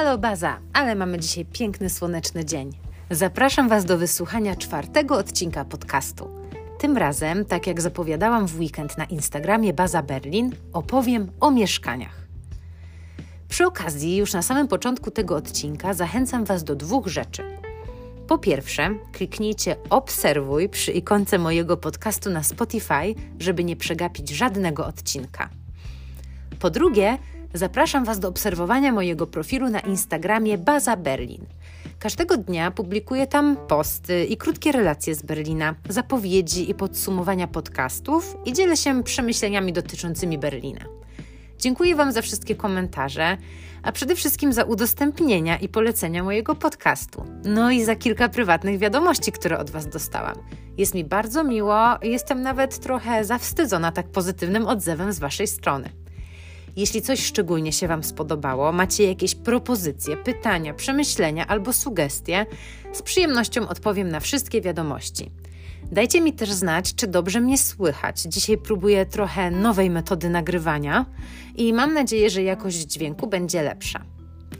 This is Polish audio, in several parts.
Halo Baza, ale mamy dzisiaj piękny słoneczny dzień. Zapraszam Was do wysłuchania czwartego odcinka podcastu. Tym razem, tak jak zapowiadałam w weekend na Instagramie Baza Berlin, opowiem o mieszkaniach. Przy okazji, już na samym początku tego odcinka zachęcam Was do dwóch rzeczy. Po pierwsze, kliknijcie obserwuj przy ikonce mojego podcastu na Spotify, żeby nie przegapić żadnego odcinka. Po drugie, zapraszam Was do obserwowania mojego profilu na Instagramie Baza Berlin. Każdego dnia publikuję tam posty i krótkie relacje z Berlina, zapowiedzi i podsumowania podcastów i dzielę się przemyśleniami dotyczącymi Berlina. Dziękuję Wam za wszystkie komentarze, a przede wszystkim za udostępnienia i polecenia mojego podcastu. No i za kilka prywatnych wiadomości, które od Was dostałam. Jest mi bardzo miło i jestem nawet trochę zawstydzona tak pozytywnym odzewem z Waszej strony. Jeśli coś szczególnie się Wam spodobało, macie jakieś propozycje, pytania, przemyślenia albo sugestie, z przyjemnością odpowiem na wszystkie wiadomości. Dajcie mi też znać, czy dobrze mnie słychać. Dzisiaj próbuję trochę nowej metody nagrywania i mam nadzieję, że jakość dźwięku będzie lepsza.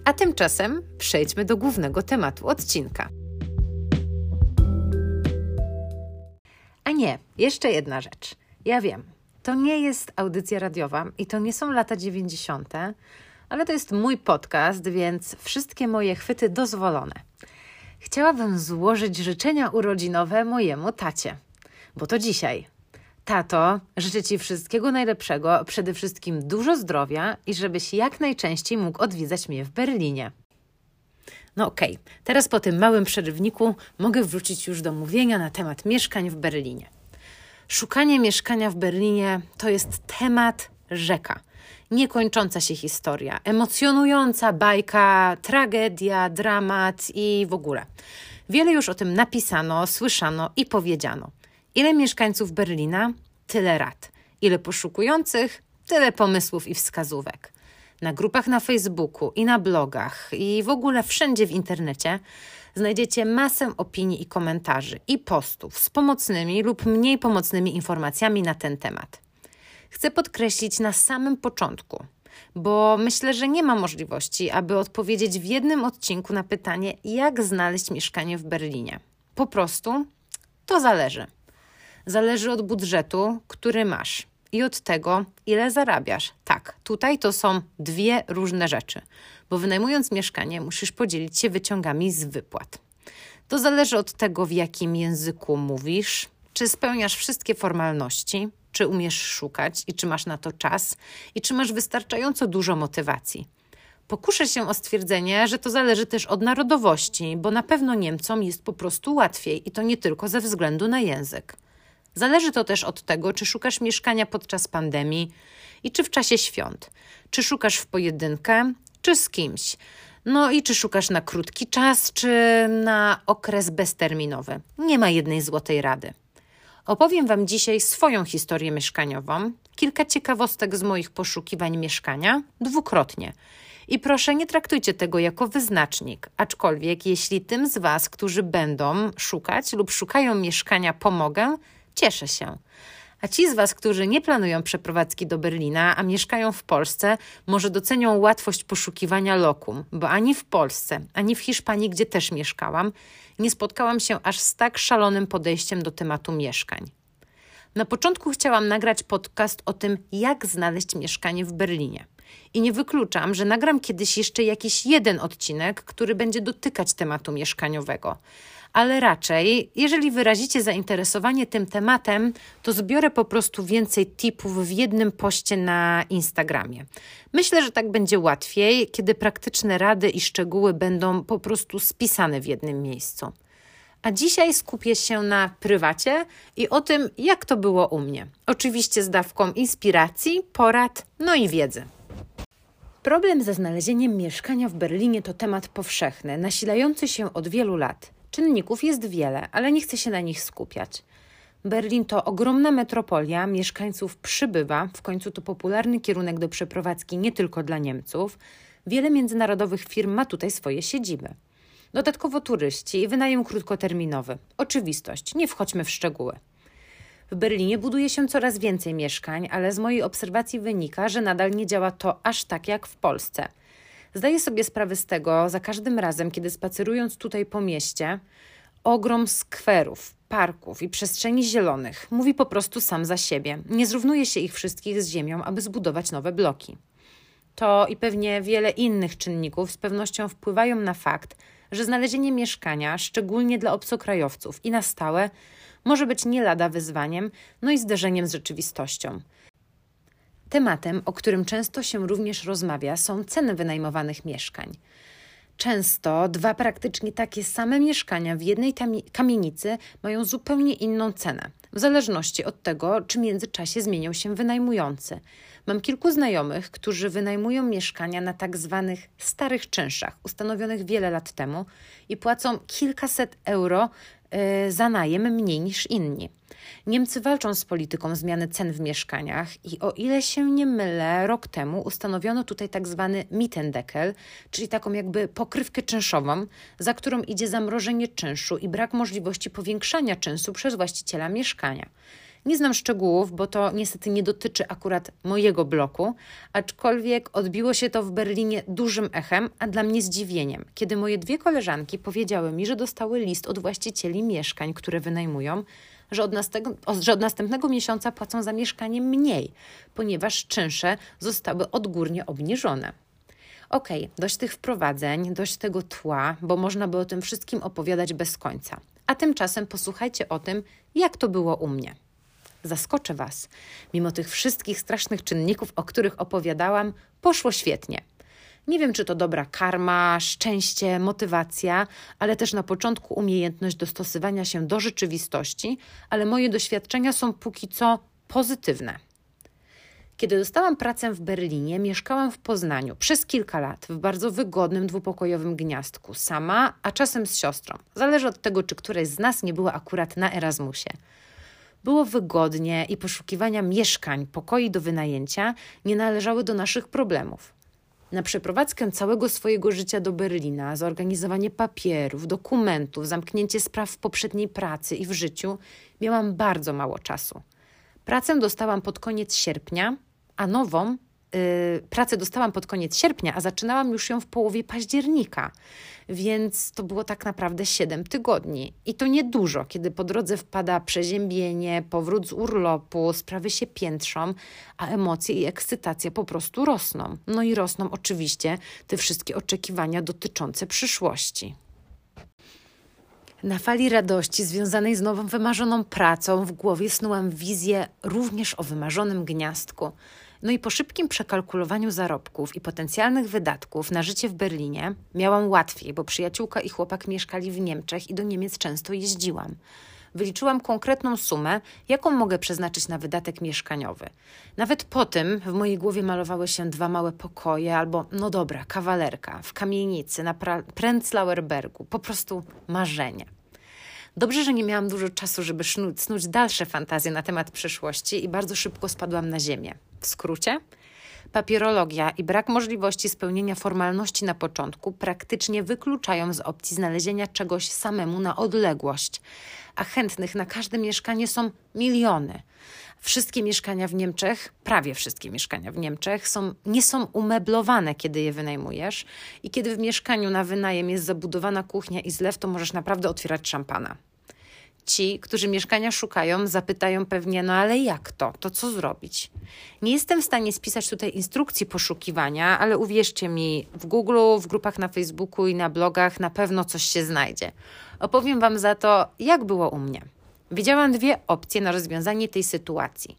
A tymczasem przejdźmy do głównego tematu odcinka. A nie, jeszcze jedna rzecz. Ja wiem, to nie jest audycja radiowa i to nie są lata 90., ale to jest mój podcast, więc wszystkie moje chwyty dozwolone. Chciałabym złożyć życzenia urodzinowe mojemu tacie, bo to dzisiaj. Tato, życzę Ci wszystkiego najlepszego, przede wszystkim dużo zdrowia i żebyś jak najczęściej mógł odwiedzać mnie w Berlinie. No okej, okay. teraz po tym małym przerywniku mogę wrócić już do mówienia na temat mieszkań w Berlinie. Szukanie mieszkania w Berlinie to jest temat rzeka. Niekończąca się historia, emocjonująca bajka, tragedia, dramat i w ogóle. Wiele już o tym napisano, słyszano i powiedziano. Ile mieszkańców Berlina? Tyle rad. Ile poszukujących? Tyle pomysłów i wskazówek. Na grupach na Facebooku i na blogach i w ogóle wszędzie w internecie znajdziecie masę opinii i komentarzy i postów z pomocnymi lub mniej pomocnymi informacjami na ten temat. Chcę podkreślić na samym początku, bo myślę, że nie ma możliwości, aby odpowiedzieć w jednym odcinku na pytanie, jak znaleźć mieszkanie w Berlinie. Po prostu to zależy. Zależy od budżetu, który masz i od tego, ile zarabiasz. Tak, tutaj to są dwie różne rzeczy, bo wynajmując mieszkanie, musisz podzielić się wyciągami z wypłat. To zależy od tego, w jakim języku mówisz, czy spełniasz wszystkie formalności, czy umiesz szukać i czy masz na to czas, i czy masz wystarczająco dużo motywacji. Pokuszę się o stwierdzenie, że to zależy też od narodowości, bo na pewno Niemcom jest po prostu łatwiej i to nie tylko ze względu na język. Zależy to też od tego, czy szukasz mieszkania podczas pandemii i czy w czasie świąt. Czy szukasz w pojedynkę, czy z kimś. No i czy szukasz na krótki czas, czy na okres bezterminowy. Nie ma jednej złotej rady. Opowiem Wam dzisiaj swoją historię mieszkaniową, kilka ciekawostek z moich poszukiwań mieszkania, dwukrotnie. I proszę, nie traktujcie tego jako wyznacznik, aczkolwiek jeśli tym z Was, którzy będą szukać lub szukają mieszkania, pomogę, Cieszę się. A ci z Was, którzy nie planują przeprowadzki do Berlina, a mieszkają w Polsce, może docenią łatwość poszukiwania lokum, bo ani w Polsce, ani w Hiszpanii, gdzie też mieszkałam, nie spotkałam się aż z tak szalonym podejściem do tematu mieszkań. Na początku chciałam nagrać podcast o tym, jak znaleźć mieszkanie w Berlinie. I nie wykluczam, że nagram kiedyś jeszcze jakiś jeden odcinek, który będzie dotykać tematu mieszkaniowego ale raczej, jeżeli wyrazicie zainteresowanie tym tematem, to zbiorę po prostu więcej tipów w jednym poście na Instagramie. Myślę, że tak będzie łatwiej, kiedy praktyczne rady i szczegóły będą po prostu spisane w jednym miejscu. A dzisiaj skupię się na prywacie i o tym, jak to było u mnie. Oczywiście z dawką inspiracji, porad, no i wiedzy. Problem ze znalezieniem mieszkania w Berlinie to temat powszechny, nasilający się od wielu lat. Czynników jest wiele, ale nie chcę się na nich skupiać. Berlin to ogromna metropolia, mieszkańców przybywa, w końcu to popularny kierunek do przeprowadzki nie tylko dla Niemców. Wiele międzynarodowych firm ma tutaj swoje siedziby. Dodatkowo turyści i wynajem krótkoterminowy. Oczywistość, nie wchodźmy w szczegóły. W Berlinie buduje się coraz więcej mieszkań, ale z mojej obserwacji wynika, że nadal nie działa to aż tak jak w Polsce – Zdaję sobie sprawę z tego za każdym razem, kiedy spacerując tutaj po mieście, ogrom skwerów, parków i przestrzeni zielonych mówi po prostu sam za siebie. Nie zrównuje się ich wszystkich z ziemią, aby zbudować nowe bloki. To i pewnie wiele innych czynników z pewnością wpływają na fakt, że znalezienie mieszkania, szczególnie dla obcokrajowców i na stałe, może być nie lada wyzwaniem, no i zderzeniem z rzeczywistością. Tematem, o którym często się również rozmawia, są ceny wynajmowanych mieszkań. Często dwa praktycznie takie same mieszkania w jednej kamienicy mają zupełnie inną cenę, w zależności od tego, czy w międzyczasie zmienią się wynajmujący. Mam kilku znajomych, którzy wynajmują mieszkania na tak zwanych starych czynszach, ustanowionych wiele lat temu i płacą kilkaset euro za najem mniej niż inni. Niemcy walczą z polityką zmiany cen w mieszkaniach i o ile się nie mylę, rok temu ustanowiono tutaj tak zwany Mietendeckel, czyli taką jakby pokrywkę czynszową, za którą idzie zamrożenie czynszu i brak możliwości powiększania czynszu przez właściciela mieszkania. Nie znam szczegółów, bo to niestety nie dotyczy akurat mojego bloku, aczkolwiek odbiło się to w Berlinie dużym echem, a dla mnie zdziwieniem, kiedy moje dwie koleżanki powiedziały mi, że dostały list od właścicieli mieszkań, które wynajmują, że od, następnego, że od następnego miesiąca płacą za mieszkanie mniej, ponieważ czynsze zostały odgórnie obniżone. Okej, okay, dość tych wprowadzeń, dość tego tła, bo można by o tym wszystkim opowiadać bez końca. A tymczasem posłuchajcie o tym, jak to było u mnie. Zaskoczę Was. Mimo tych wszystkich strasznych czynników, o których opowiadałam, poszło świetnie. Nie wiem, czy to dobra karma, szczęście, motywacja, ale też na początku umiejętność dostosowania się do rzeczywistości, ale moje doświadczenia są póki co pozytywne. Kiedy dostałam pracę w Berlinie, mieszkałam w Poznaniu przez kilka lat w bardzo wygodnym dwupokojowym gniazdku, sama, a czasem z siostrą. Zależy od tego, czy któraś z nas nie była akurat na Erasmusie. Było wygodnie i poszukiwania mieszkań, pokoi do wynajęcia nie należały do naszych problemów. Na przeprowadzkę całego swojego życia do Berlina, zorganizowanie papierów, dokumentów, zamknięcie spraw w poprzedniej pracy i w życiu miałam bardzo mało czasu. Pracę dostałam pod koniec sierpnia, a nową pracę dostałam pod koniec sierpnia, a zaczynałam już ją w połowie października, więc to było tak naprawdę 7 tygodni. I to niedużo, kiedy po drodze wpada przeziębienie, powrót z urlopu, sprawy się piętrzą, a emocje i ekscytacja po prostu rosną. No i rosną oczywiście te wszystkie oczekiwania dotyczące przyszłości. Na fali radości związanej z nową wymarzoną pracą w głowie snułam wizję również o wymarzonym gniazdku – no i po szybkim przekalkulowaniu zarobków i potencjalnych wydatków na życie w Berlinie miałam łatwiej, bo przyjaciółka i chłopak mieszkali w Niemczech i do Niemiec często jeździłam. Wyliczyłam konkretną sumę, jaką mogę przeznaczyć na wydatek mieszkaniowy. Nawet po tym w mojej głowie malowały się dwa małe pokoje albo, no dobra, kawalerka w kamienicy na Prenzlauer Bergu. Po prostu marzenie. Dobrze, że nie miałam dużo czasu, żeby snuć, snuć dalsze fantazje na temat przyszłości i bardzo szybko spadłam na ziemię. W skrócie, papierologia i brak możliwości spełnienia formalności na początku praktycznie wykluczają z opcji znalezienia czegoś samemu na odległość, a chętnych na każde mieszkanie są miliony. Wszystkie mieszkania w Niemczech, prawie wszystkie mieszkania w Niemczech są, nie są umeblowane, kiedy je wynajmujesz i kiedy w mieszkaniu na wynajem jest zabudowana kuchnia i zlew, to możesz naprawdę otwierać szampana. Ci, którzy mieszkania szukają, zapytają pewnie, no ale jak to? To co zrobić? Nie jestem w stanie spisać tutaj instrukcji poszukiwania, ale uwierzcie mi, w Google, w grupach na Facebooku i na blogach na pewno coś się znajdzie. Opowiem Wam za to, jak było u mnie. Widziałam dwie opcje na rozwiązanie tej sytuacji.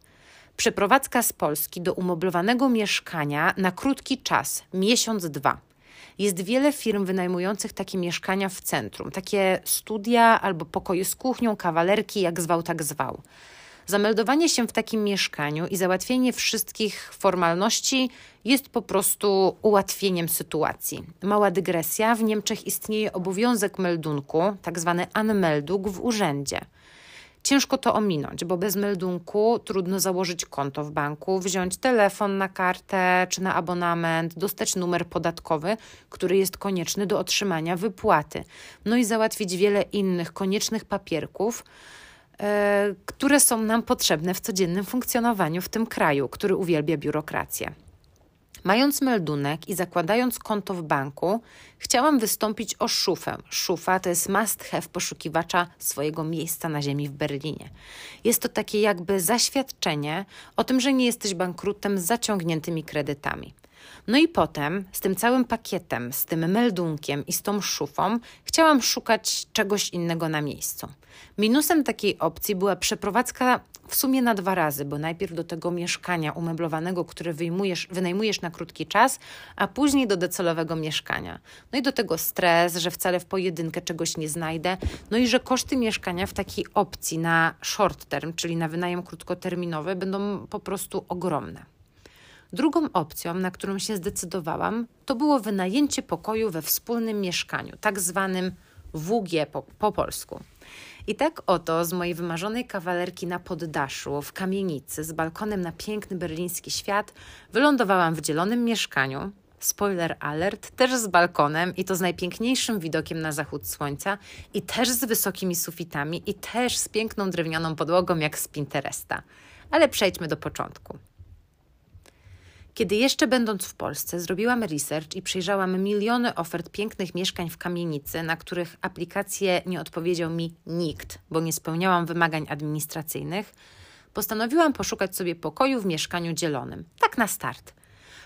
Przeprowadzka z Polski do umoblowanego mieszkania na krótki czas, miesiąc, dwa – jest wiele firm wynajmujących takie mieszkania w centrum, takie studia albo pokoje z kuchnią, kawalerki, jak zwał, tak zwał. Zameldowanie się w takim mieszkaniu i załatwienie wszystkich formalności jest po prostu ułatwieniem sytuacji. Mała dygresja: w Niemczech istnieje obowiązek meldunku, tak zwany Anmeldung w urzędzie. Ciężko to ominąć, bo bez meldunku trudno założyć konto w banku, wziąć telefon na kartę czy na abonament, dostać numer podatkowy, który jest konieczny do otrzymania wypłaty, no i załatwić wiele innych koniecznych papierków, e, które są nam potrzebne w codziennym funkcjonowaniu w tym kraju, który uwielbia biurokrację. Mając meldunek i zakładając konto w banku, chciałam wystąpić o szufę. Szufa to jest must have poszukiwacza swojego miejsca na ziemi w Berlinie. Jest to takie jakby zaświadczenie o tym, że nie jesteś bankrutem z zaciągniętymi kredytami. No i potem z tym całym pakietem, z tym meldunkiem i z tą szufą chciałam szukać czegoś innego na miejscu. Minusem takiej opcji była przeprowadzka w sumie na dwa razy, bo najpierw do tego mieszkania umeblowanego, które wyjmujesz, wynajmujesz na krótki czas, a później do docelowego mieszkania. No i do tego stres, że wcale w pojedynkę czegoś nie znajdę, no i że koszty mieszkania w takiej opcji na short term, czyli na wynajem krótkoterminowy, będą po prostu ogromne. Drugą opcją, na którą się zdecydowałam, to było wynajęcie pokoju we wspólnym mieszkaniu, tak zwanym WG po, po polsku. I tak oto z mojej wymarzonej kawalerki na poddaszu, w kamienicy, z balkonem na piękny berliński świat, wylądowałam w dzielonym mieszkaniu. Spoiler alert, też z balkonem i to z najpiękniejszym widokiem na zachód słońca, i też z wysokimi sufitami, i też z piękną drewnianą podłogą, jak z Pinteresta. Ale przejdźmy do początku. Kiedy jeszcze będąc w Polsce, zrobiłam research i przejrzałam miliony ofert pięknych mieszkań w kamienicy, na których aplikację nie odpowiedział mi nikt, bo nie spełniałam wymagań administracyjnych, postanowiłam poszukać sobie pokoju w mieszkaniu dzielonym. Tak na start.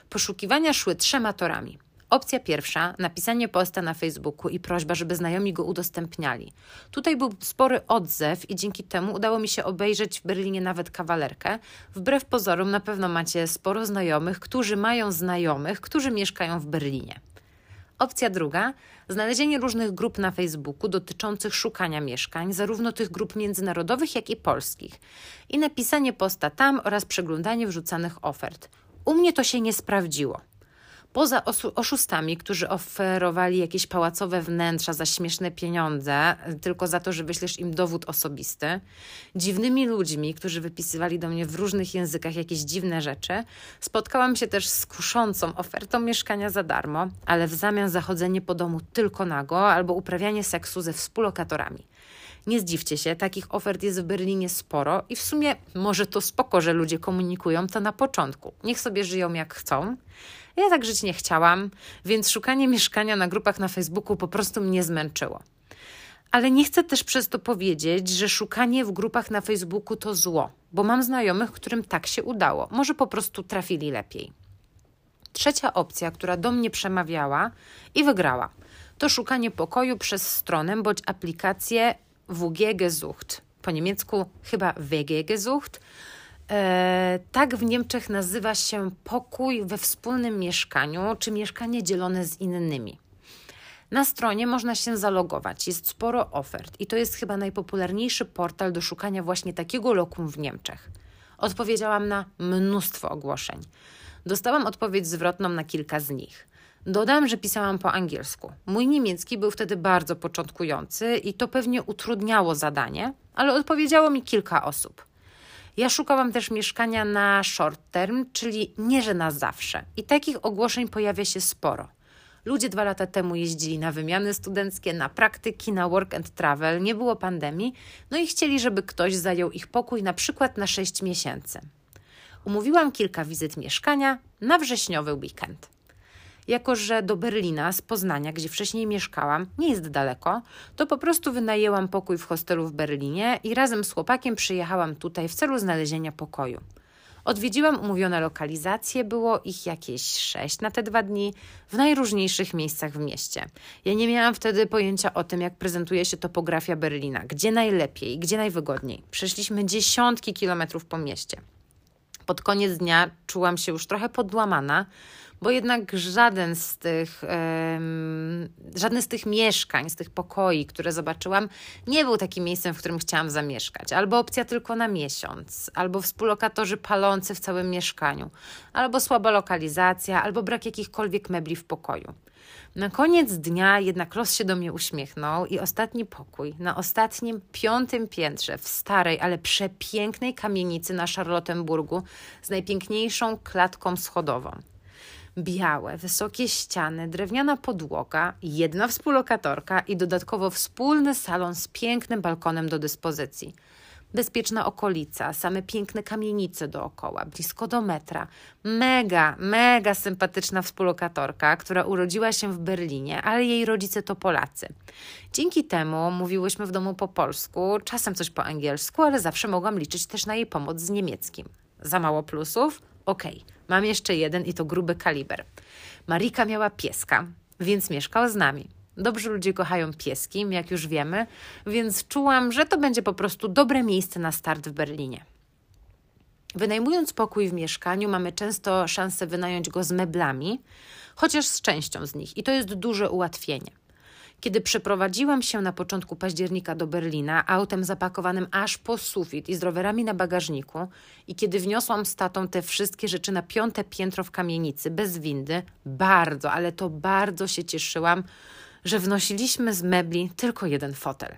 Poszukiwania szły trzema torami. Opcja pierwsza, napisanie posta na Facebooku i prośba, żeby znajomi go udostępniali. Tutaj był spory odzew i dzięki temu udało mi się obejrzeć w Berlinie nawet kawalerkę. Wbrew pozorom na pewno macie sporo znajomych, którzy mają znajomych, którzy mieszkają w Berlinie. Opcja druga, znalezienie różnych grup na Facebooku dotyczących szukania mieszkań, zarówno tych grup międzynarodowych, jak i polskich, i napisanie posta tam oraz przeglądanie wrzucanych ofert. U mnie to się nie sprawdziło. Poza oszustami, którzy oferowali jakieś pałacowe wnętrza za śmieszne pieniądze, tylko za to, że wyślesz im dowód osobisty, dziwnymi ludźmi, którzy wypisywali do mnie w różnych językach jakieś dziwne rzeczy, spotkałam się też z kuszącą ofertą mieszkania za darmo, ale w zamian zachodzenie po domu tylko nago albo uprawianie seksu ze współlokatorami. Nie zdziwcie się, takich ofert jest w Berlinie sporo i w sumie może to spoko, że ludzie komunikują to na początku. Niech sobie żyją jak chcą. Ja tak żyć nie chciałam, więc szukanie mieszkania na grupach na Facebooku po prostu mnie zmęczyło. Ale nie chcę też przez to powiedzieć, że szukanie w grupach na Facebooku to zło, bo mam znajomych, którym tak się udało. Może po prostu trafili lepiej. Trzecia opcja, która do mnie przemawiała i wygrała, to szukanie pokoju przez stronę bądź aplikację WG Gesucht. Po niemiecku chyba WG Gesucht E, tak w Niemczech nazywa się pokój we wspólnym mieszkaniu, czy mieszkanie dzielone z innymi. Na stronie można się zalogować, jest sporo ofert i to jest chyba najpopularniejszy portal do szukania właśnie takiego lokum w Niemczech. Odpowiedziałam na mnóstwo ogłoszeń. Dostałam odpowiedź zwrotną na kilka z nich. Dodam, że pisałam po angielsku. Mój niemiecki był wtedy bardzo początkujący i to pewnie utrudniało zadanie, ale odpowiedziało mi kilka osób. Ja szukałam też mieszkania na short term, czyli nie, że na zawsze. I takich ogłoszeń pojawia się sporo. Ludzie dwa lata temu jeździli na wymiany studenckie, na praktyki, na work and travel, nie było pandemii, no i chcieli, żeby ktoś zajął ich pokój na przykład na 6 miesięcy. Umówiłam kilka wizyt mieszkania na wrześniowy weekend. Jako, że do Berlina z Poznania, gdzie wcześniej mieszkałam, nie jest daleko, to po prostu wynajęłam pokój w hostelu w Berlinie i razem z chłopakiem przyjechałam tutaj w celu znalezienia pokoju. Odwiedziłam umówione lokalizacje, było ich jakieś sześć na te dwa dni, w najróżniejszych miejscach w mieście. Ja nie miałam wtedy pojęcia o tym, jak prezentuje się topografia Berlina, gdzie najlepiej, gdzie najwygodniej. Przeszliśmy dziesiątki kilometrów po mieście. Pod koniec dnia czułam się już trochę podłamana, bo jednak żaden z tych, żadne z tych mieszkań, z tych pokoi, które zobaczyłam, nie był takim miejscem, w którym chciałam zamieszkać. Albo opcja tylko na miesiąc, albo współlokatorzy palący w całym mieszkaniu, albo słaba lokalizacja, albo brak jakichkolwiek mebli w pokoju. Na koniec dnia jednak los się do mnie uśmiechnął i ostatni pokój na ostatnim, piątym piętrze w starej, ale przepięknej kamienicy na Charlottenburgu z najpiękniejszą klatką schodową białe, wysokie ściany, drewniana podłoga, jedna współlokatorka i dodatkowo wspólny salon z pięknym balkonem do dyspozycji. Bezpieczna okolica, same piękne kamienice dookoła, blisko do metra. Mega, mega sympatyczna współlokatorka, która urodziła się w Berlinie, ale jej rodzice to Polacy. Dzięki temu mówiłyśmy w domu po polsku, czasem coś po angielsku, ale zawsze mogłam liczyć też na jej pomoc z niemieckim. Za mało plusów? Okej, okay. mam jeszcze jeden i to gruby kaliber. Marika miała pieska, więc mieszkał z nami. Dobrzy ludzie kochają pieski, jak już wiemy, więc czułam, że to będzie po prostu dobre miejsce na start w Berlinie. Wynajmując pokój w mieszkaniu, mamy często szansę wynająć go z meblami, chociaż z częścią z nich, i to jest duże ułatwienie. Kiedy przeprowadziłam się na początku października do Berlina autem zapakowanym aż po sufit i z rowerami na bagażniku, i kiedy wniosłam z tatą te wszystkie rzeczy na piąte piętro w kamienicy bez windy, bardzo, ale to bardzo się cieszyłam, że wnosiliśmy z mebli tylko jeden fotel.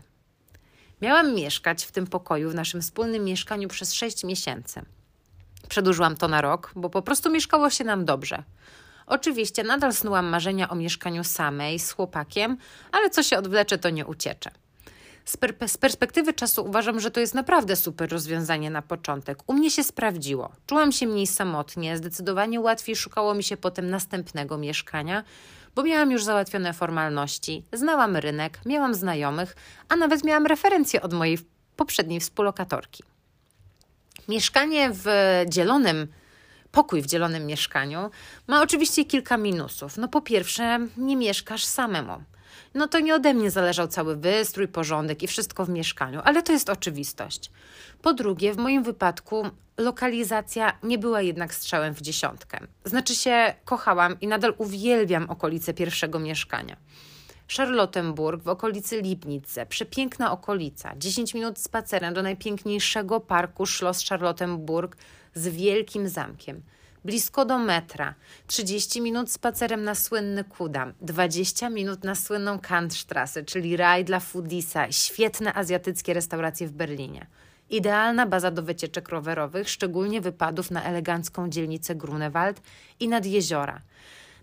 Miałam mieszkać w tym pokoju, w naszym wspólnym mieszkaniu przez sześć miesięcy. Przedłużyłam to na rok, bo po prostu mieszkało się nam dobrze. Oczywiście nadal snułam marzenia o mieszkaniu samej z chłopakiem, ale co się odwlecze, to nie uciecze. Z, per z, perspektywy czasu uważam, że to jest naprawdę super rozwiązanie na początek. U mnie się sprawdziło. Czułam się mniej samotnie, zdecydowanie łatwiej szukało mi się potem następnego mieszkania, bo miałam już załatwione formalności, znałam rynek, miałam znajomych, a nawet miałam referencje od mojej poprzedniej współlokatorki. Mieszkanie w dzielonym pokój w dzielonym mieszkaniu ma oczywiście kilka minusów. No po pierwsze, nie mieszkasz samemu. No to nie ode mnie zależał cały wystrój, porządek i wszystko w mieszkaniu, ale to jest oczywistość. Po drugie, w moim wypadku lokalizacja nie była jednak strzałem w dziesiątkę. Znaczy się, kochałam i nadal uwielbiam okolice pierwszego mieszkania. Charlottenburg w okolicy Lipnice, przepiękna okolica, 10 minut spacerem do najpiękniejszego parku Schloss Charlottenburg z wielkim zamkiem. Blisko do metra, 30 minut spacerem na słynny Kudam, 20 minut na słynną Kantstrasse, czyli raj dla foodisa, świetne azjatyckie restauracje w Berlinie. Idealna baza do wycieczek rowerowych, szczególnie wypadów na elegancką dzielnicę Grunewald i nad jeziora.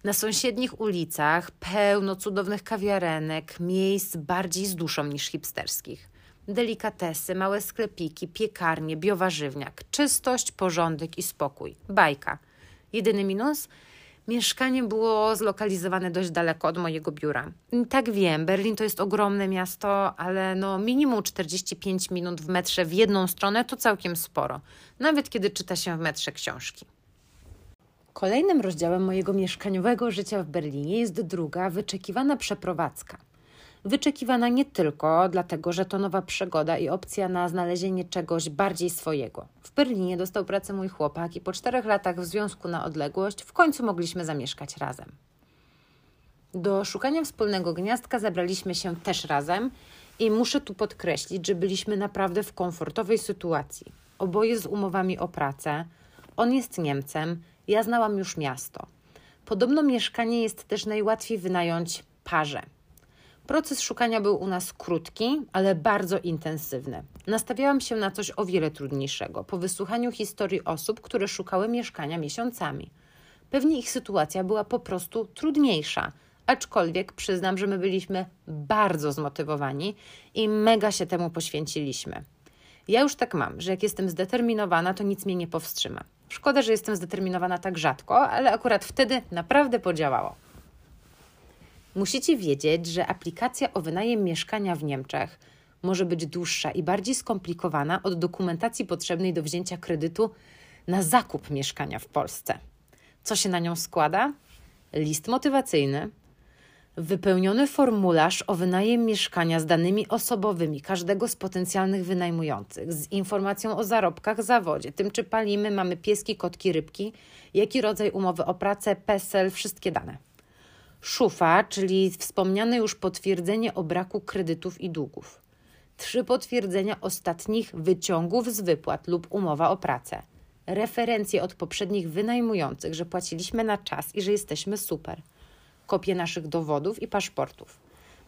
Na sąsiednich ulicach pełno cudownych kawiarenek, miejsc bardziej z duszą niż hipsterskich. Delikatesy, małe sklepiki, piekarnie, biowarzywniak, czystość, porządek i spokój. Bajka. Jedyny minus? Mieszkanie było zlokalizowane dość daleko od mojego biura. tak wiem, Berlin to jest ogromne miasto, ale no minimum 45 minut w metrze w jedną stronę to całkiem sporo, nawet kiedy czyta się w metrze książki. Kolejnym rozdziałem mojego mieszkaniowego życia w Berlinie jest druga, wyczekiwana przeprowadzka. Wyczekiwana nie tylko dlatego, że to nowa przygoda i opcja na znalezienie czegoś bardziej swojego. W Berlinie dostał pracę mój chłopak i po czterech latach w związku na odległość w końcu mogliśmy zamieszkać razem. Do szukania wspólnego gniazdka zabraliśmy się też razem i muszę tu podkreślić, że byliśmy naprawdę w komfortowej sytuacji. Oboje z umowami o pracę. On jest Niemcem, ja znałam już miasto. Podobno mieszkanie jest też najłatwiej wynająć parze. Proces szukania był u nas krótki, ale bardzo intensywny. Nastawiałam się na coś o wiele trudniejszego po wysłuchaniu historii osób, które szukały mieszkania miesiącami. Pewnie ich sytuacja była po prostu trudniejsza, aczkolwiek przyznam, że my byliśmy bardzo zmotywowani i mega się temu poświęciliśmy. Ja już tak mam, że jak jestem zdeterminowana, to nic mnie nie powstrzyma. Szkoda, że jestem zdeterminowana tak rzadko, ale akurat wtedy naprawdę podziałało. Musicie wiedzieć, że aplikacja o wynajem mieszkania w Niemczech może być dłuższa i bardziej skomplikowana od dokumentacji potrzebnej do wzięcia kredytu na zakup mieszkania w Polsce. Co się na nią składa? List motywacyjny, wypełniony formularz o wynajem mieszkania z danymi osobowymi każdego z potencjalnych wynajmujących, z informacją o zarobkach, zawodzie, tym czy palimy, mamy pieski, kotki, rybki, jaki rodzaj umowy o pracę, PESEL, wszystkie dane. Szufa, czyli wspomniane już potwierdzenie o braku kredytów i długów. Trzy potwierdzenia ostatnich wyciągów z wypłat lub umowa o pracę. Referencje od poprzednich wynajmujących, że płaciliśmy na czas i że jesteśmy super. Kopie naszych dowodów i paszportów.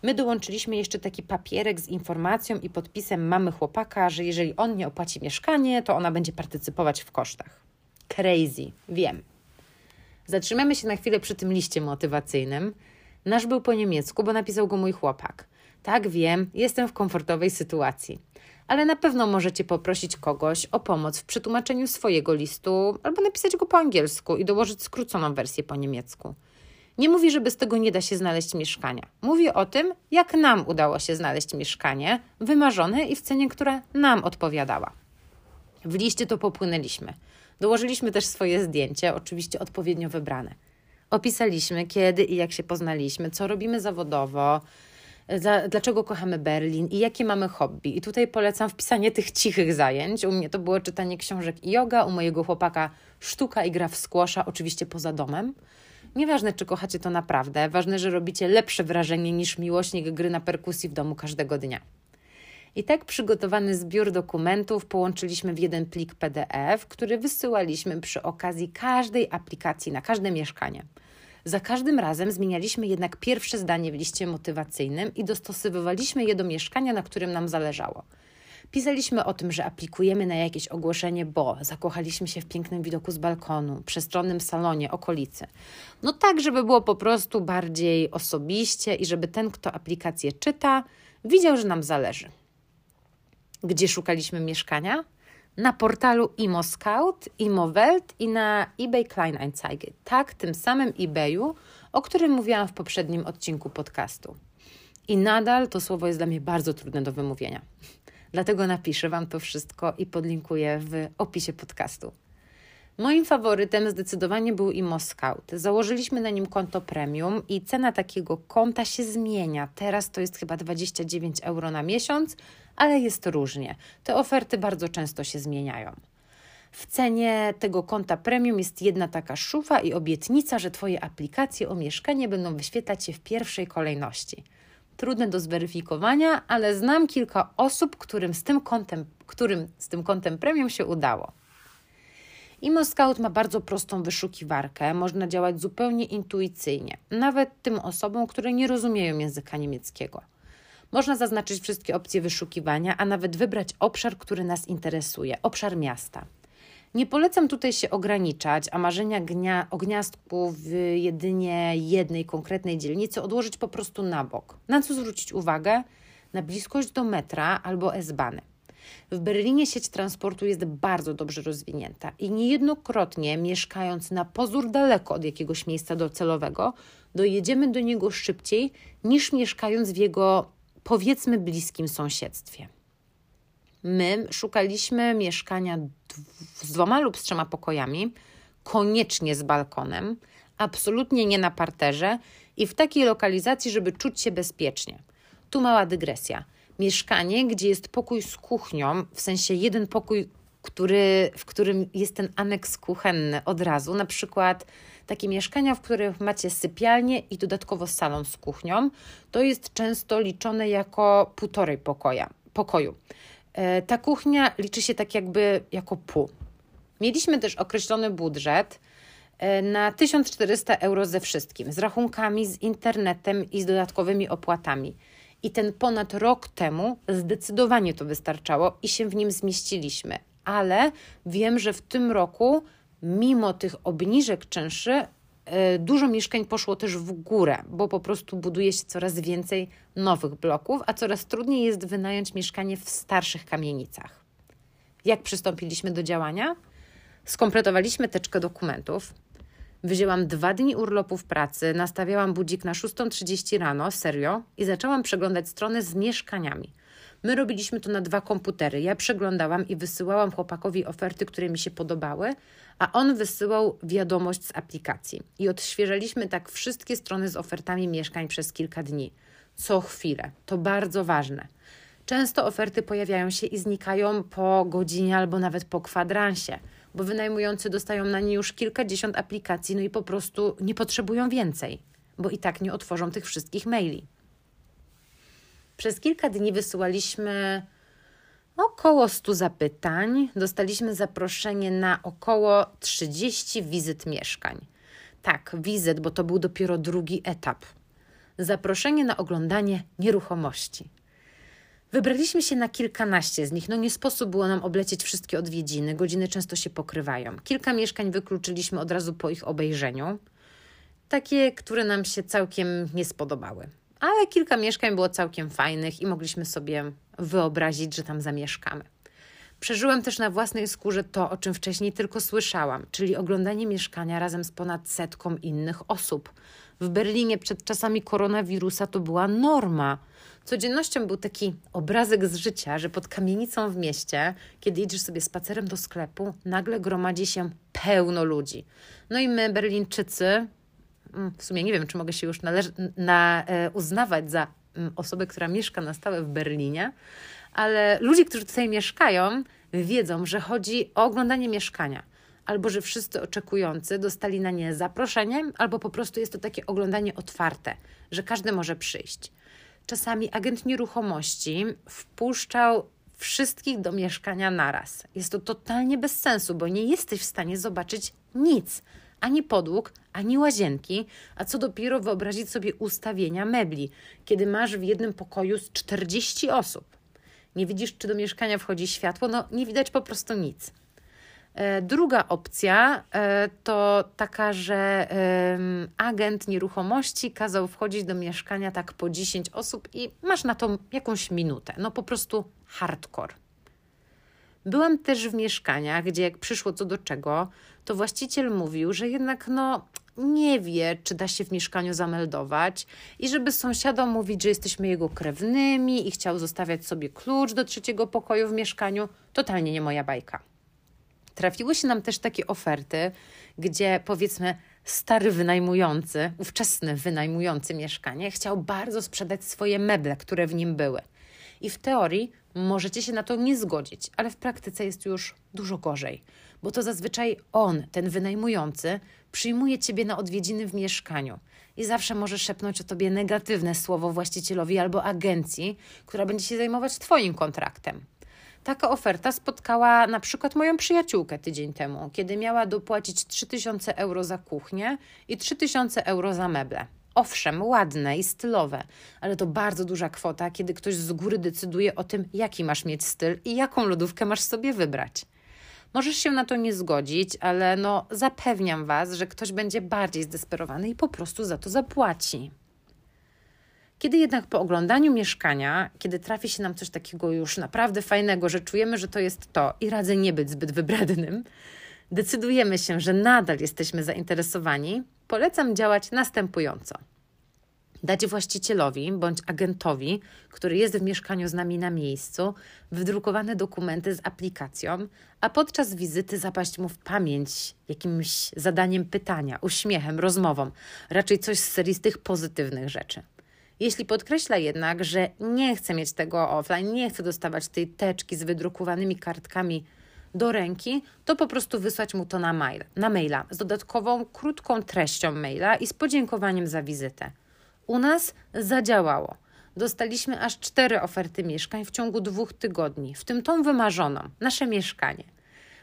My dołączyliśmy jeszcze taki papierek z informacją i podpisem mamy chłopaka, że jeżeli on nie opłaci mieszkanie, to ona będzie partycypować w kosztach. Crazy, wiem. Zatrzymamy się na chwilę przy tym liście motywacyjnym. Nasz był po niemiecku, bo napisał go mój chłopak. Tak, wiem, jestem w komfortowej sytuacji. ale na pewno możecie poprosić kogoś o pomoc w przetłumaczeniu swojego listu albo napisać go po angielsku i dołożyć skróconą wersję po niemiecku. Nie mówi, że bez tego nie da się znaleźć mieszkania. Mówi o tym, jak nam udało się znaleźć mieszkanie wymarzone i w cenie, która nam odpowiadała. W liście to popłynęliśmy. Dołożyliśmy też swoje zdjęcie, oczywiście odpowiednio wybrane. Opisaliśmy, kiedy i jak się poznaliśmy, co robimy zawodowo, za, dlaczego kochamy Berlin i jakie mamy hobby. I tutaj polecam wpisanie tych cichych zajęć. U mnie to było czytanie książek i yoga, u mojego chłopaka sztuka i gra w skłosza, oczywiście poza domem. Nieważne, czy kochacie to naprawdę, ważne, że robicie lepsze wrażenie niż miłośnik gry na perkusji w domu każdego dnia. I tak przygotowany zbiór dokumentów połączyliśmy w jeden plik PDF, który wysyłaliśmy przy okazji każdej aplikacji na każde mieszkanie. Za każdym razem zmienialiśmy jednak pierwsze zdanie w liście motywacyjnym i dostosowywaliśmy je do mieszkania, na którym nam zależało. Pisaliśmy o tym, że aplikujemy na jakieś ogłoszenie, bo zakochaliśmy się w pięknym widoku z balkonu, przestronnym salonie, okolicy. No tak, żeby było po prostu bardziej osobiście i żeby ten, kto aplikację czyta, widział, że nam zależy. Gdzie szukaliśmy mieszkania? Na portalu ImoScout, ImoWelt i na eBay Kleinanzeigen. Tak, tym samym eBayu, o którym mówiłam w poprzednim odcinku podcastu. I nadal to słowo jest dla mnie bardzo trudne do wymówienia. Dlatego napiszę Wam to wszystko i podlinkuję w opisie podcastu. Moim faworytem zdecydowanie był ImoScout. Założyliśmy na nim konto premium i cena takiego konta się zmienia. Teraz to jest chyba 29 euro na miesiąc, ale jest różnie. Te oferty bardzo często się zmieniają. W cenie tego konta premium jest jedna taka szufa i obietnica, że Twoje aplikacje o mieszkanie będą wyświetlać się w pierwszej kolejności. Trudne do zweryfikowania, ale znam kilka osób, którym z tym kontem, którym z tym kontem premium się udało. ImoScout ma bardzo prostą wyszukiwarkę, można działać zupełnie intuicyjnie, nawet tym osobom, które nie rozumieją języka niemieckiego. Można zaznaczyć wszystkie opcje wyszukiwania, a nawet wybrać obszar, który nas interesuje obszar miasta. Nie polecam tutaj się ograniczać, a marzenia gnia, o gniazdku w jedynie jednej konkretnej dzielnicy odłożyć po prostu na bok. Na co zwrócić uwagę? Na bliskość do metra albo S-Bany. W Berlinie sieć transportu jest bardzo dobrze rozwinięta i niejednokrotnie mieszkając na pozór daleko od jakiegoś miejsca docelowego, dojedziemy do niego szybciej niż mieszkając w jego powiedzmy bliskim sąsiedztwie. My szukaliśmy mieszkania z dwoma lub z trzema pokojami, koniecznie z balkonem, absolutnie nie na parterze i w takiej lokalizacji, żeby czuć się bezpiecznie. Tu mała dygresja. Mieszkanie, gdzie jest pokój z kuchnią, w sensie jeden pokój, który, w którym jest ten aneks kuchenny od razu, na przykład takie mieszkania, w których macie sypialnię i dodatkowo salon z kuchnią, to jest często liczone jako półtorej pokoja, pokoju. E, ta kuchnia liczy się tak jakby jako pół. Mieliśmy też określony budżet e, na 1400 euro ze wszystkim, z rachunkami, z internetem i z dodatkowymi opłatami. I ten ponad rok temu zdecydowanie to wystarczało i się w nim zmieściliśmy. Ale wiem, że w tym roku, mimo tych obniżek czynszy, dużo mieszkań poszło też w górę, bo po prostu buduje się coraz więcej nowych bloków, a coraz trudniej jest wynająć mieszkanie w starszych kamienicach. Jak przystąpiliśmy do działania? Skompletowaliśmy teczkę dokumentów. Wzięłam dwa dni urlopu w pracy, nastawiałam budzik na 6.30 rano, serio, i zaczęłam przeglądać strony z mieszkaniami. My robiliśmy to na dwa komputery. Ja przeglądałam i wysyłałam chłopakowi oferty, które mi się podobały, a on wysyłał wiadomość z aplikacji. I odświeżaliśmy tak wszystkie strony z ofertami mieszkań przez kilka dni. Co chwilę. To bardzo ważne. Często oferty pojawiają się i znikają po godzinie albo nawet po kwadransie, bo wynajmujący dostają na nie już kilkadziesiąt aplikacji, no i po prostu nie potrzebują więcej, bo i tak nie otworzą tych wszystkich maili. Przez kilka dni wysyłaliśmy około 100 zapytań. Dostaliśmy zaproszenie na około 30 wizyt mieszkań. Tak, wizyt, bo to był dopiero drugi etap. Zaproszenie na oglądanie nieruchomości. Wybraliśmy się na kilkanaście z nich. No nie sposób było nam oblecieć wszystkie odwiedziny. Godziny często się pokrywają. Kilka mieszkań wykluczyliśmy od razu po ich obejrzeniu. Takie, które nam się całkiem nie spodobały ale kilka mieszkań było całkiem fajnych i mogliśmy sobie wyobrazić, że tam zamieszkamy. Przeżyłam też na własnej skórze to, o czym wcześniej tylko słyszałam, czyli oglądanie mieszkania razem z ponad setką innych osób. W Berlinie przed czasami koronawirusa to była norma. Codziennością był taki obrazek z życia, że pod kamienicą w mieście, kiedy idziesz sobie spacerem do sklepu, nagle gromadzi się pełno ludzi. No i my, Berlińczycy, mm, w sumie nie wiem, czy mogę się już należ- na, e, uznawać za osobę, która mieszka na stałe w Berlinie, ale ludzie, którzy tutaj mieszkają, wiedzą, że chodzi o oglądanie mieszkania. Albo że wszyscy oczekujący dostali na nie zaproszenie, albo po prostu jest to takie oglądanie otwarte, że każdy może przyjść. Czasami agent nieruchomości wpuszczał wszystkich do mieszkania naraz. Jest to totalnie bez sensu, bo nie jesteś w stanie zobaczyć nic ani podłóg, ani łazienki, a co dopiero wyobrazić sobie ustawienia mebli, kiedy masz w jednym pokoju z 40 osób. Nie widzisz, czy do mieszkania wchodzi światło, no nie widać po prostu nic. E, druga opcja e, to taka, że agent nieruchomości kazał wchodzić do mieszkania tak po 10 osób i masz na to jakąś minutę. No po prostu hardcore. Byłam też w mieszkaniach, gdzie jak przyszło co do czego, to właściciel mówił, że jednak no nie wie, czy da się w mieszkaniu zameldować i żeby sąsiadom mówić, że jesteśmy jego krewnymi i chciał zostawiać sobie klucz do trzeciego pokoju w mieszkaniu, totalnie nie moja bajka. Trafiły się nam też takie oferty, gdzie powiedzmy stary wynajmujący, ówczesny wynajmujący mieszkanie chciał bardzo sprzedać swoje meble, które w nim były. I w teorii możecie się na to nie zgodzić, ale w praktyce jest już dużo gorzej, bo to zazwyczaj on, ten wynajmujący, przyjmuje ciebie na odwiedziny w mieszkaniu i zawsze może szepnąć o tobie negatywne słowo właścicielowi albo agencji, która będzie się zajmować twoim kontraktem. Taka oferta spotkała na przykład moją przyjaciółkę tydzień temu, kiedy miała dopłacić 3000 euro za kuchnię i 3000 euro za meble. Owszem, ładne i stylowe, ale to bardzo duża kwota, kiedy ktoś z góry decyduje o tym, jaki masz mieć styl i jaką lodówkę masz sobie wybrać. Możesz się na to nie zgodzić, ale no zapewniam Was, że ktoś będzie bardziej zdesperowany i po prostu za to zapłaci. Kiedy jednak po oglądaniu mieszkania, kiedy trafi się nam coś takiego już naprawdę fajnego, że czujemy, że to jest to i radzę nie być zbyt wybrednym, decydujemy się, że nadal jesteśmy zainteresowani, polecam działać następująco. Dać właścicielowi bądź agentowi, który jest w mieszkaniu z nami na miejscu, wydrukowane dokumenty z aplikacją, a podczas wizyty zapaść mu w pamięć jakimś zadaniem pytania, uśmiechem, rozmową, raczej coś z serii z tych pozytywnych rzeczy. Jeśli podkreśla jednak, że nie chce mieć tego offline, nie chce dostawać tej teczki z wydrukowanymi kartkami do ręki, to po prostu wysłać mu to na, mail, na maila z dodatkową, krótką treścią maila i z podziękowaniem za wizytę. U nas zadziałało. Dostaliśmy aż cztery oferty mieszkań w ciągu dwóch tygodni, w tym tą wymarzoną, nasze mieszkanie.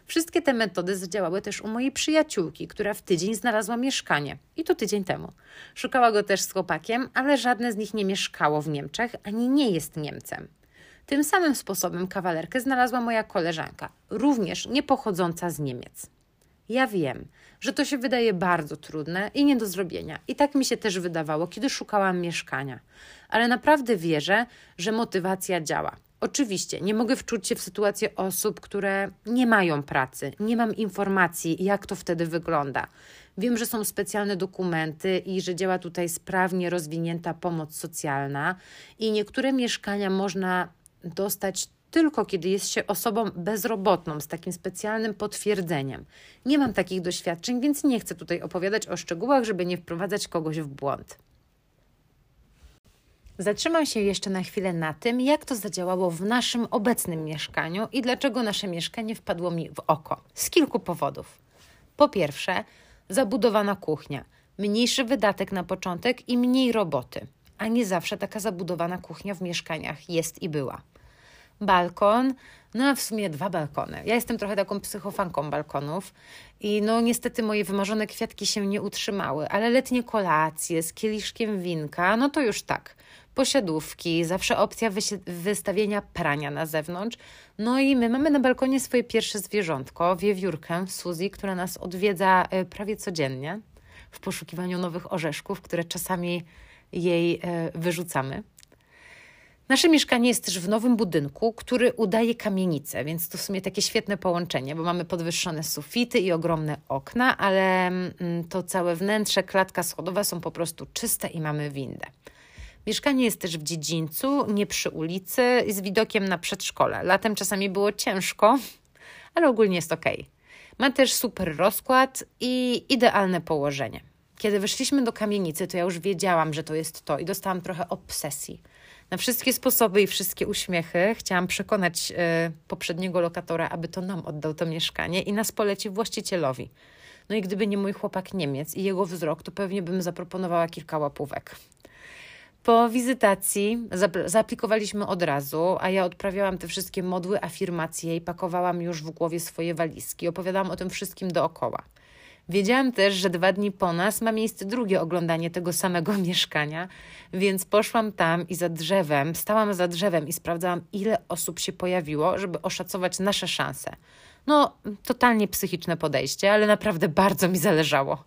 Wszystkie te metody zadziałały też u mojej przyjaciółki, która w tydzień znalazła mieszkanie. I to tydzień temu. Szukała go też z chłopakiem, ale żadne z nich nie mieszkało w Niemczech ani nie jest Niemcem. Tym samym sposobem kawalerkę znalazła moja koleżanka, również nie pochodząca z Niemiec. Ja wiem, że to się wydaje bardzo trudne i nie do zrobienia. I tak mi się też wydawało, kiedy szukałam mieszkania. Ale naprawdę wierzę, że motywacja działa. Oczywiście nie mogę wczuć się w sytuację osób, które nie mają pracy, nie mam informacji, jak to wtedy wygląda. Wiem, że są specjalne dokumenty i że działa tutaj sprawnie rozwinięta pomoc socjalna, i niektóre mieszkania można dostać tylko kiedy jest się osobą bezrobotną z takim specjalnym potwierdzeniem. Nie mam takich doświadczeń, więc nie chcę tutaj opowiadać o szczegółach, żeby nie wprowadzać kogoś w błąd. Zatrzymam się jeszcze na chwilę na tym, jak to zadziałało w naszym obecnym mieszkaniu i dlaczego nasze mieszkanie wpadło mi w oko. Z kilku powodów. Po pierwsze, zabudowana kuchnia, mniejszy wydatek na początek i mniej roboty. A nie zawsze taka zabudowana kuchnia w mieszkaniach jest i była balkon, no a w sumie dwa balkony. Ja jestem trochę taką psychofanką balkonów i no niestety moje wymarzone kwiatki się nie utrzymały, ale letnie kolacje z kieliszkiem winka, no to już tak. Posiadówki, zawsze opcja wystawienia prania na zewnątrz. No i my mamy na balkonie swoje pierwsze zwierzątko, wiewiórkę Suzy, która nas odwiedza e, prawie codziennie w poszukiwaniu nowych orzeszków, które czasami jej e, wyrzucamy. Nasze mieszkanie jest też w nowym budynku, który udaje kamienicę, więc to w sumie takie świetne połączenie, bo mamy podwyższone sufity i ogromne okna, ale mm, to całe wnętrze, klatka schodowa są po prostu czyste i mamy windę. Mieszkanie jest też w dziedzińcu, nie przy ulicy, z widokiem na przedszkole. Latem czasami było ciężko, ale ogólnie jest ok. Ma też super rozkład i idealne położenie. Kiedy weszliśmy do kamienicy, to ja już wiedziałam, że to jest to i dostałam trochę obsesji. Na wszystkie sposoby i wszystkie uśmiechy chciałam przekonać y, poprzedniego lokatora, aby to nam oddał to mieszkanie i nas polecił właścicielowi. No i gdyby nie mój chłopak Niemiec i jego wzrok, to pewnie bym zaproponowała kilka łapówek. Po wizytacji zaaplikowaliśmy od razu, a ja odprawiałam te wszystkie modły, afirmacje i pakowałam już w głowie swoje walizki. Opowiadałam o tym wszystkim dookoła. Wiedziałam też, że dwa dni po nas ma miejsce drugie oglądanie tego samego mieszkania, więc poszłam tam i za drzewem, stałam za drzewem i sprawdzałam, ile osób się pojawiło, żeby oszacować nasze szanse. No, totalnie psychiczne podejście, ale naprawdę bardzo mi zależało.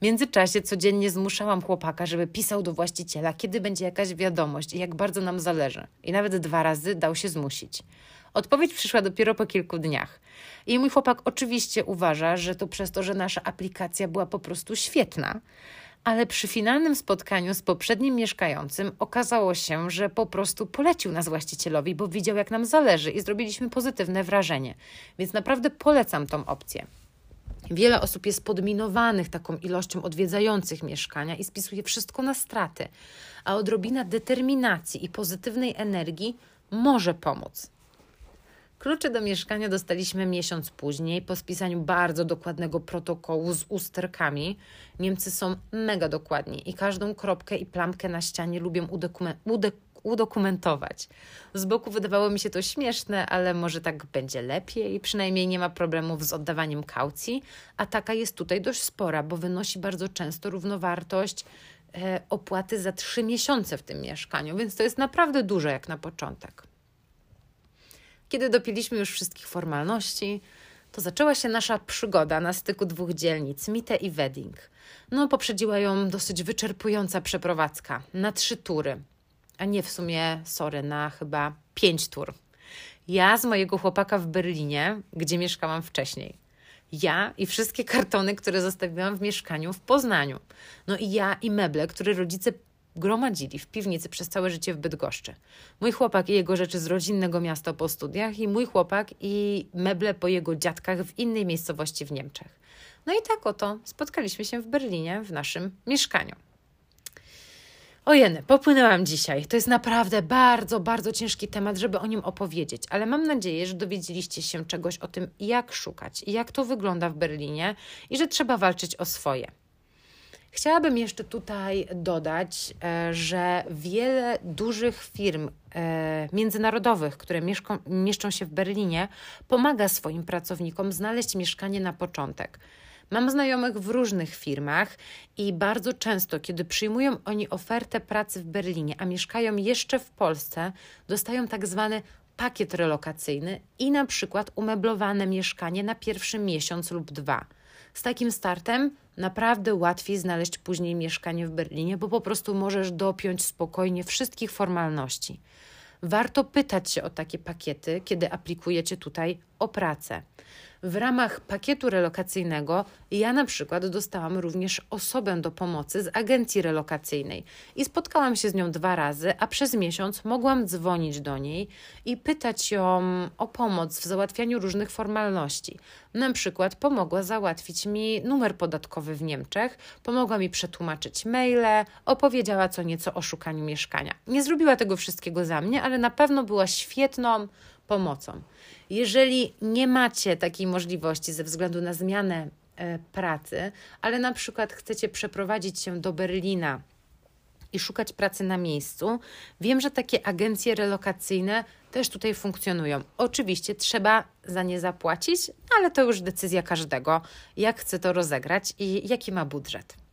W międzyczasie codziennie zmuszałam chłopaka, żeby pisał do właściciela, kiedy będzie jakaś wiadomość i jak bardzo nam zależy. I nawet dwa razy dał się zmusić. Odpowiedź przyszła dopiero po kilku dniach. I mój chłopak oczywiście uważa, że to przez to, że nasza aplikacja była po prostu świetna. Ale przy finalnym spotkaniu z poprzednim mieszkającym okazało się, że po prostu polecił nas właścicielowi, bo widział, jak nam zależy i zrobiliśmy pozytywne wrażenie. Więc naprawdę polecam tą opcję. Wiele osób jest podminowanych taką ilością odwiedzających mieszkania i spisuje wszystko na straty, a odrobina determinacji i pozytywnej energii może pomóc. Klucze do mieszkania dostaliśmy miesiąc później po spisaniu bardzo dokładnego protokołu z usterkami. Niemcy są mega dokładni i każdą kropkę i plamkę na ścianie lubią udokumentować. Z boku wydawało mi się to śmieszne, ale może tak będzie lepiej. Przynajmniej nie ma problemów z oddawaniem kaucji, a taka jest tutaj dość spora, bo wynosi bardzo często równowartość e, opłaty za trzy miesiące w tym mieszkaniu, więc to jest naprawdę dużo jak na początek. Kiedy dopiliśmy już wszystkich formalności, to zaczęła się nasza przygoda na styku dwóch dzielnic, Mite i Wedding. No, poprzedziła ją dosyć wyczerpująca przeprowadzka na trzy tury, a nie w sumie, sorry, na chyba pięć tur. Ja z mojego chłopaka w Berlinie, gdzie mieszkałam wcześniej. Ja i wszystkie kartony, które zostawiłam w mieszkaniu w Poznaniu. No i ja i meble, które rodzice gromadzili w piwnicy przez całe życie w Bydgoszczy. Mój chłopak i jego rzeczy z rodzinnego miasta po studiach i mój chłopak i meble po jego dziadkach w innej miejscowości w Niemczech. No i tak oto spotkaliśmy się w Berlinie w naszym mieszkaniu. Ojeny, popłynęłam dzisiaj. To jest naprawdę bardzo, bardzo ciężki temat, żeby o nim opowiedzieć, ale mam nadzieję, że dowiedzieliście się czegoś o tym, jak szukać jak to wygląda w Berlinie i że trzeba walczyć o swoje. Chciałabym jeszcze tutaj dodać, e, że wiele dużych firm e, międzynarodowych, które mieszką, mieszczą się w Berlinie, pomaga swoim pracownikom znaleźć mieszkanie na początek. Mam znajomych w różnych firmach i bardzo często, kiedy przyjmują oni ofertę pracy w Berlinie, a mieszkają jeszcze w Polsce, dostają tak zwany pakiet relokacyjny i na przykład umeblowane mieszkanie na pierwszy miesiąc lub dwa. Z takim startem naprawdę łatwiej znaleźć później mieszkanie w Berlinie, bo po prostu możesz dopiąć spokojnie wszystkich formalności. Warto pytać się o takie pakiety, kiedy aplikujecie tutaj o pracę. W ramach pakietu relokacyjnego ja na przykład dostałam również osobę do pomocy z agencji relokacyjnej i spotkałam się z nią dwa razy, a przez miesiąc mogłam dzwonić do niej i pytać ją o pomoc w załatwianiu różnych formalności. Na przykład pomogła załatwić mi numer podatkowy w Niemczech, pomogła mi przetłumaczyć maile, opowiedziała co nieco o szukaniu mieszkania. Nie zrobiła tego wszystkiego za mnie, ale na pewno była świetną pomocą. Jeżeli nie macie takiej możliwości ze względu na zmianę e, pracy, ale na przykład chcecie przeprowadzić się do Berlina i szukać pracy na miejscu, wiem, że takie agencje relokacyjne też tutaj funkcjonują. Oczywiście trzeba za nie zapłacić, ale to już decyzja każdego, jak chce to rozegrać i jaki ma budżet.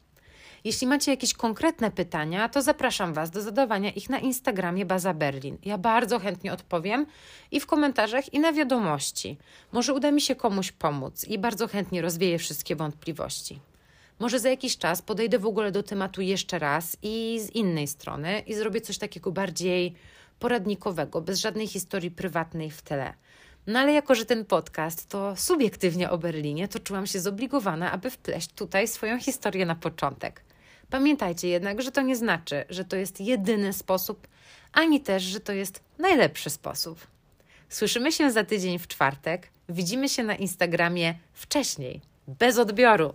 Jeśli macie jakieś konkretne pytania, to zapraszam Was do zadawania ich na Instagramie Baza Berlin. Ja bardzo chętnie odpowiem i w komentarzach, i na wiadomości. Może uda mi się komuś pomóc i bardzo chętnie rozwieję wszystkie wątpliwości. Może za jakiś czas podejdę w ogóle do tematu jeszcze raz i z innej strony i zrobię coś takiego bardziej poradnikowego, bez żadnej historii prywatnej w tle. No ale jako, że ten podcast to subiektywnie o Berlinie, to czułam się zobligowana, aby wpleść tutaj swoją historię na początek. Pamiętajcie jednak, że to nie znaczy, że to jest jedyny sposób, ani też, że to jest najlepszy sposób. Słyszymy się za tydzień w czwartek. Widzimy się na Instagramie wcześniej, bez odbioru.